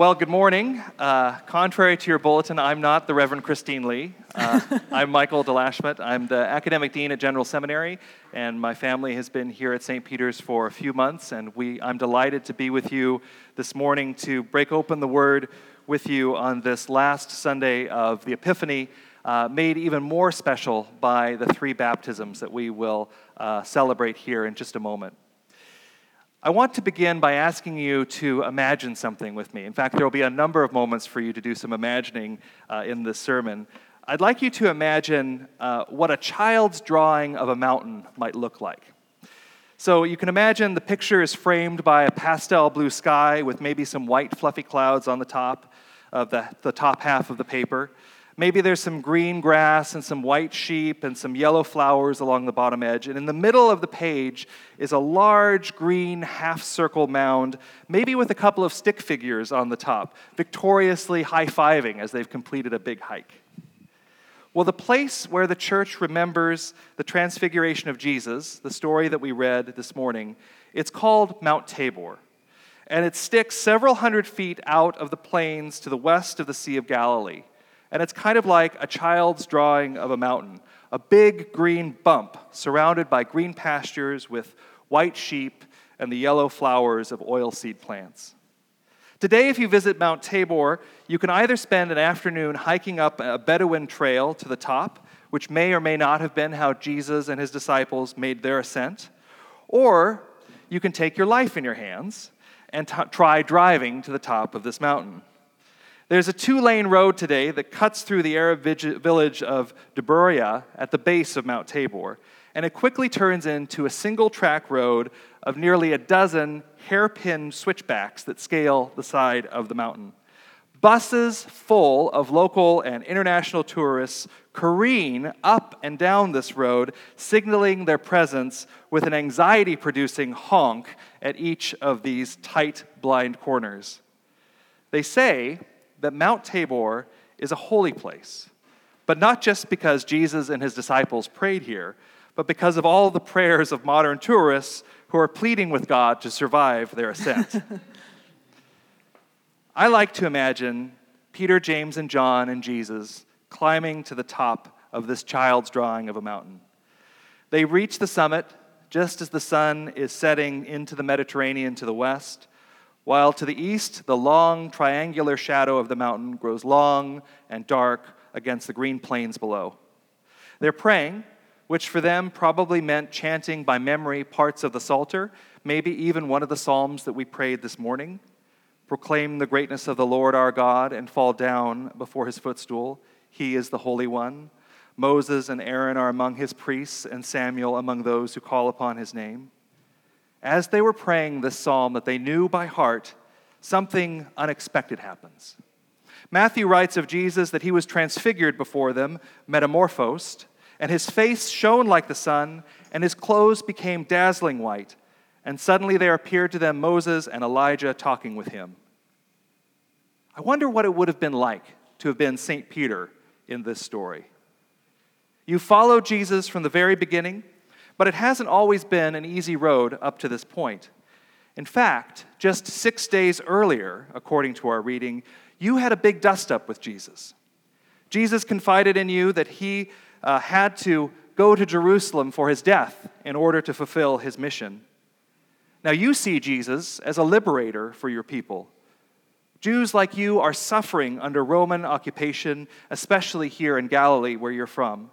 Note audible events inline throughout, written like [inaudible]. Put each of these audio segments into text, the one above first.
Well, good morning. Uh, contrary to your bulletin, I'm not the Reverend Christine Lee. Uh, [laughs] I'm Michael DeLashmutt. I'm the academic dean at General Seminary, and my family has been here at St. Peter's for a few months. And we, I'm delighted to be with you this morning to break open the Word with you on this last Sunday of the Epiphany, uh, made even more special by the three baptisms that we will uh, celebrate here in just a moment. I want to begin by asking you to imagine something with me. In fact, there will be a number of moments for you to do some imagining uh, in this sermon. I'd like you to imagine uh, what a child's drawing of a mountain might look like. So you can imagine the picture is framed by a pastel blue sky with maybe some white fluffy clouds on the top of the, the top half of the paper. Maybe there's some green grass and some white sheep and some yellow flowers along the bottom edge. And in the middle of the page is a large green half circle mound, maybe with a couple of stick figures on the top, victoriously high fiving as they've completed a big hike. Well, the place where the church remembers the transfiguration of Jesus, the story that we read this morning, it's called Mount Tabor. And it sticks several hundred feet out of the plains to the west of the Sea of Galilee. And it's kind of like a child's drawing of a mountain a big green bump surrounded by green pastures with white sheep and the yellow flowers of oilseed plants. Today, if you visit Mount Tabor, you can either spend an afternoon hiking up a Bedouin trail to the top, which may or may not have been how Jesus and his disciples made their ascent, or you can take your life in your hands and t- try driving to the top of this mountain. There's a two lane road today that cuts through the Arab village of Deburia at the base of Mount Tabor, and it quickly turns into a single track road of nearly a dozen hairpin switchbacks that scale the side of the mountain. Buses full of local and international tourists careen up and down this road, signaling their presence with an anxiety producing honk at each of these tight, blind corners. They say that Mount Tabor is a holy place, but not just because Jesus and his disciples prayed here, but because of all the prayers of modern tourists who are pleading with God to survive their ascent. [laughs] I like to imagine Peter, James, and John and Jesus climbing to the top of this child's drawing of a mountain. They reach the summit just as the sun is setting into the Mediterranean to the west, while to the east, the long triangular shadow of the mountain grows long and dark against the green plains below. They're praying, which for them probably meant chanting by memory parts of the Psalter, maybe even one of the Psalms that we prayed this morning. Proclaim the greatness of the Lord our God and fall down before his footstool. He is the Holy One. Moses and Aaron are among his priests, and Samuel among those who call upon his name. As they were praying this psalm that they knew by heart, something unexpected happens. Matthew writes of Jesus that he was transfigured before them, metamorphosed, and his face shone like the sun, and his clothes became dazzling white. And suddenly there appeared to them Moses and Elijah talking with him. I wonder what it would have been like to have been St. Peter in this story. You followed Jesus from the very beginning, but it hasn't always been an easy road up to this point. In fact, just six days earlier, according to our reading, you had a big dust up with Jesus. Jesus confided in you that he uh, had to go to Jerusalem for his death in order to fulfill his mission. Now, you see Jesus as a liberator for your people. Jews like you are suffering under Roman occupation, especially here in Galilee, where you're from.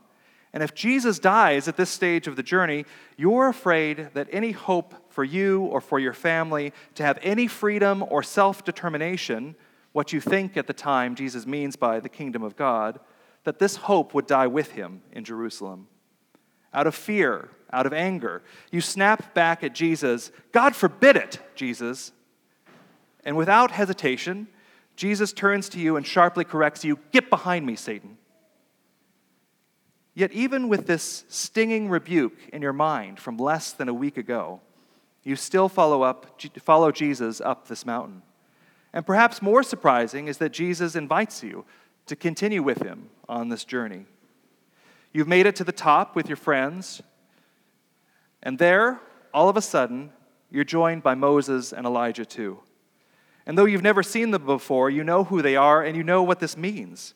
And if Jesus dies at this stage of the journey, you're afraid that any hope for you or for your family to have any freedom or self determination, what you think at the time Jesus means by the kingdom of God, that this hope would die with him in Jerusalem. Out of fear, out of anger, you snap back at Jesus, God forbid it, Jesus. And without hesitation, Jesus turns to you and sharply corrects you Get behind me, Satan. Yet, even with this stinging rebuke in your mind from less than a week ago, you still follow, up, follow Jesus up this mountain. And perhaps more surprising is that Jesus invites you to continue with him on this journey. You've made it to the top with your friends, and there, all of a sudden, you're joined by Moses and Elijah too. And though you've never seen them before, you know who they are and you know what this means.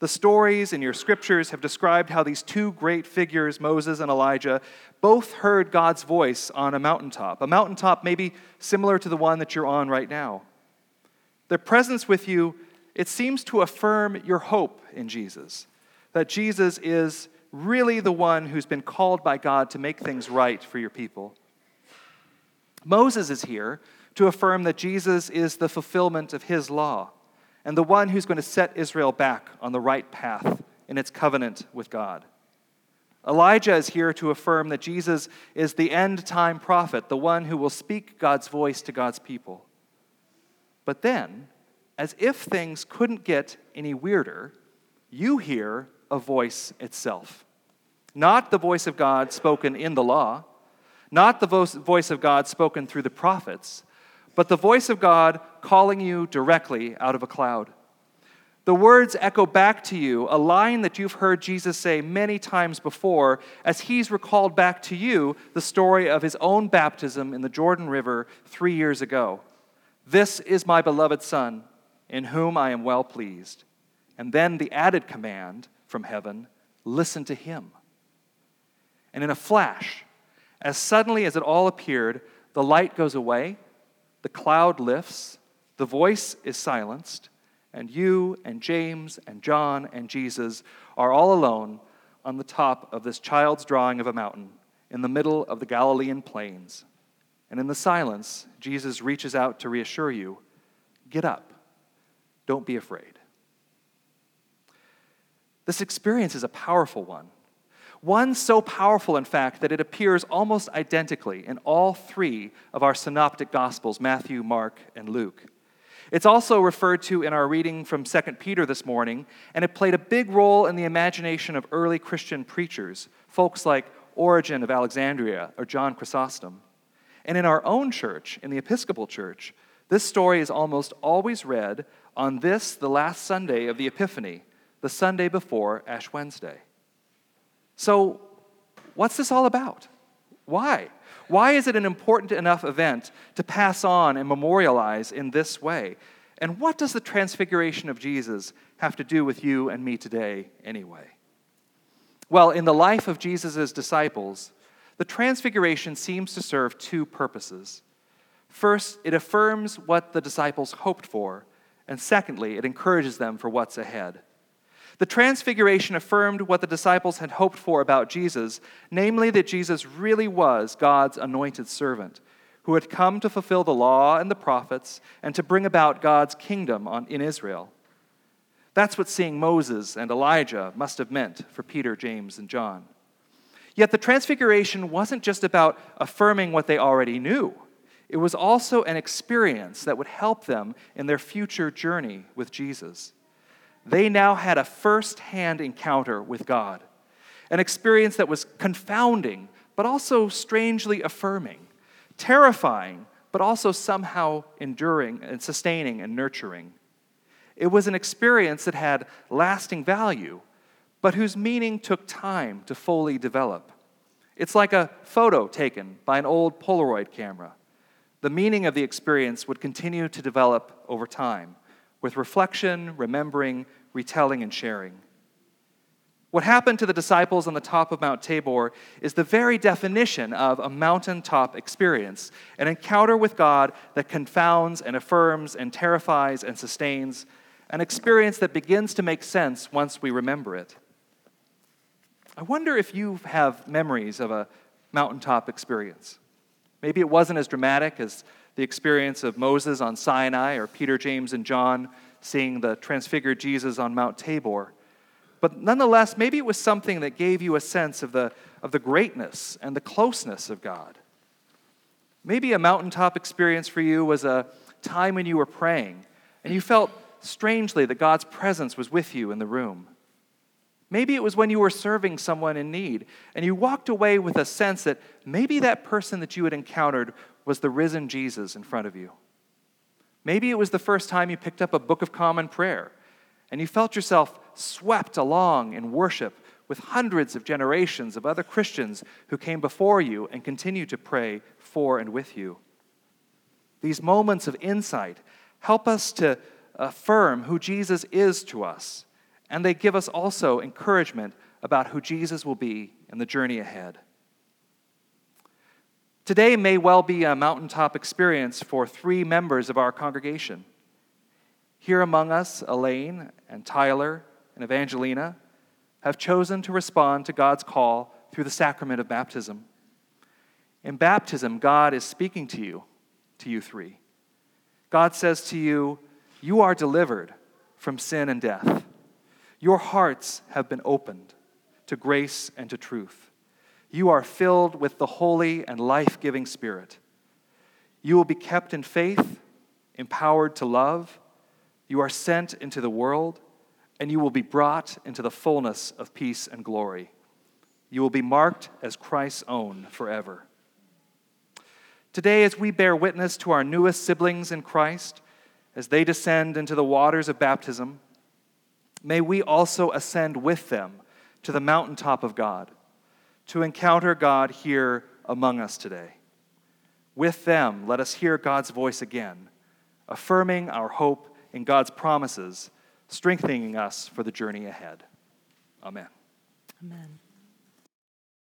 The stories in your scriptures have described how these two great figures, Moses and Elijah, both heard God's voice on a mountaintop, a mountaintop maybe similar to the one that you're on right now. Their presence with you, it seems to affirm your hope in Jesus, that Jesus is really the one who's been called by God to make things right for your people. Moses is here to affirm that Jesus is the fulfillment of his law and the one who's going to set Israel back on the right path in its covenant with God. Elijah is here to affirm that Jesus is the end time prophet, the one who will speak God's voice to God's people. But then, as if things couldn't get any weirder, you hear a voice itself. Not the voice of God spoken in the law, not the voice of God spoken through the prophets, but the voice of God calling you directly out of a cloud. The words echo back to you a line that you've heard Jesus say many times before as he's recalled back to you the story of his own baptism in the Jordan River three years ago. This is my beloved Son, in whom I am well pleased. And then the added command from heaven listen to him. And in a flash, as suddenly as it all appeared, the light goes away, the cloud lifts, the voice is silenced and you and James and John and Jesus are all alone on the top of this child's drawing of a mountain in the middle of the Galilean plains. And in the silence, Jesus reaches out to reassure you get up, don't be afraid. This experience is a powerful one. One so powerful, in fact, that it appears almost identically in all three of our synoptic gospels Matthew, Mark, and Luke. It's also referred to in our reading from 2 Peter this morning, and it played a big role in the imagination of early Christian preachers, folks like Origen of Alexandria or John Chrysostom. And in our own church, in the Episcopal Church, this story is almost always read on this, the last Sunday of the Epiphany, the Sunday before Ash Wednesday. So, what's this all about? Why? Why is it an important enough event to pass on and memorialize in this way? And what does the transfiguration of Jesus have to do with you and me today, anyway? Well, in the life of Jesus' disciples, the transfiguration seems to serve two purposes. First, it affirms what the disciples hoped for, and secondly, it encourages them for what's ahead. The transfiguration affirmed what the disciples had hoped for about Jesus, namely that Jesus really was God's anointed servant, who had come to fulfill the law and the prophets and to bring about God's kingdom on, in Israel. That's what seeing Moses and Elijah must have meant for Peter, James, and John. Yet the transfiguration wasn't just about affirming what they already knew. It was also an experience that would help them in their future journey with Jesus they now had a first hand encounter with God, an experience that was confounding, but also strangely affirming, terrifying, but also somehow enduring and sustaining and nurturing. It was an experience that had lasting value, but whose meaning took time to fully develop. It's like a photo taken by an old Polaroid camera. The meaning of the experience would continue to develop over time with reflection, remembering, retelling, and sharing. What happened to the disciples on the top of Mount Tabor is the very definition of a mountaintop experience an encounter with God that confounds and affirms and terrifies and sustains, an experience that begins to make sense once we remember it. I wonder if you have memories of a mountaintop experience. Maybe it wasn't as dramatic as the experience of Moses on Sinai or Peter, James, and John seeing the transfigured Jesus on Mount Tabor. But nonetheless, maybe it was something that gave you a sense of the, of the greatness and the closeness of God. Maybe a mountaintop experience for you was a time when you were praying and you felt strangely that God's presence was with you in the room. Maybe it was when you were serving someone in need and you walked away with a sense that maybe that person that you had encountered was the risen Jesus in front of you. Maybe it was the first time you picked up a Book of Common Prayer and you felt yourself swept along in worship with hundreds of generations of other Christians who came before you and continue to pray for and with you. These moments of insight help us to affirm who Jesus is to us, and they give us also encouragement about who Jesus will be in the journey ahead. Today may well be a mountaintop experience for three members of our congregation. Here among us, Elaine and Tyler and Evangelina have chosen to respond to God's call through the sacrament of baptism. In baptism, God is speaking to you, to you three. God says to you, You are delivered from sin and death. Your hearts have been opened to grace and to truth. You are filled with the holy and life giving Spirit. You will be kept in faith, empowered to love. You are sent into the world, and you will be brought into the fullness of peace and glory. You will be marked as Christ's own forever. Today, as we bear witness to our newest siblings in Christ, as they descend into the waters of baptism, may we also ascend with them to the mountaintop of God, to encounter God here among us today. With them, let us hear God's voice again, affirming our hope in God's promises, strengthening us for the journey ahead. Amen. Amen.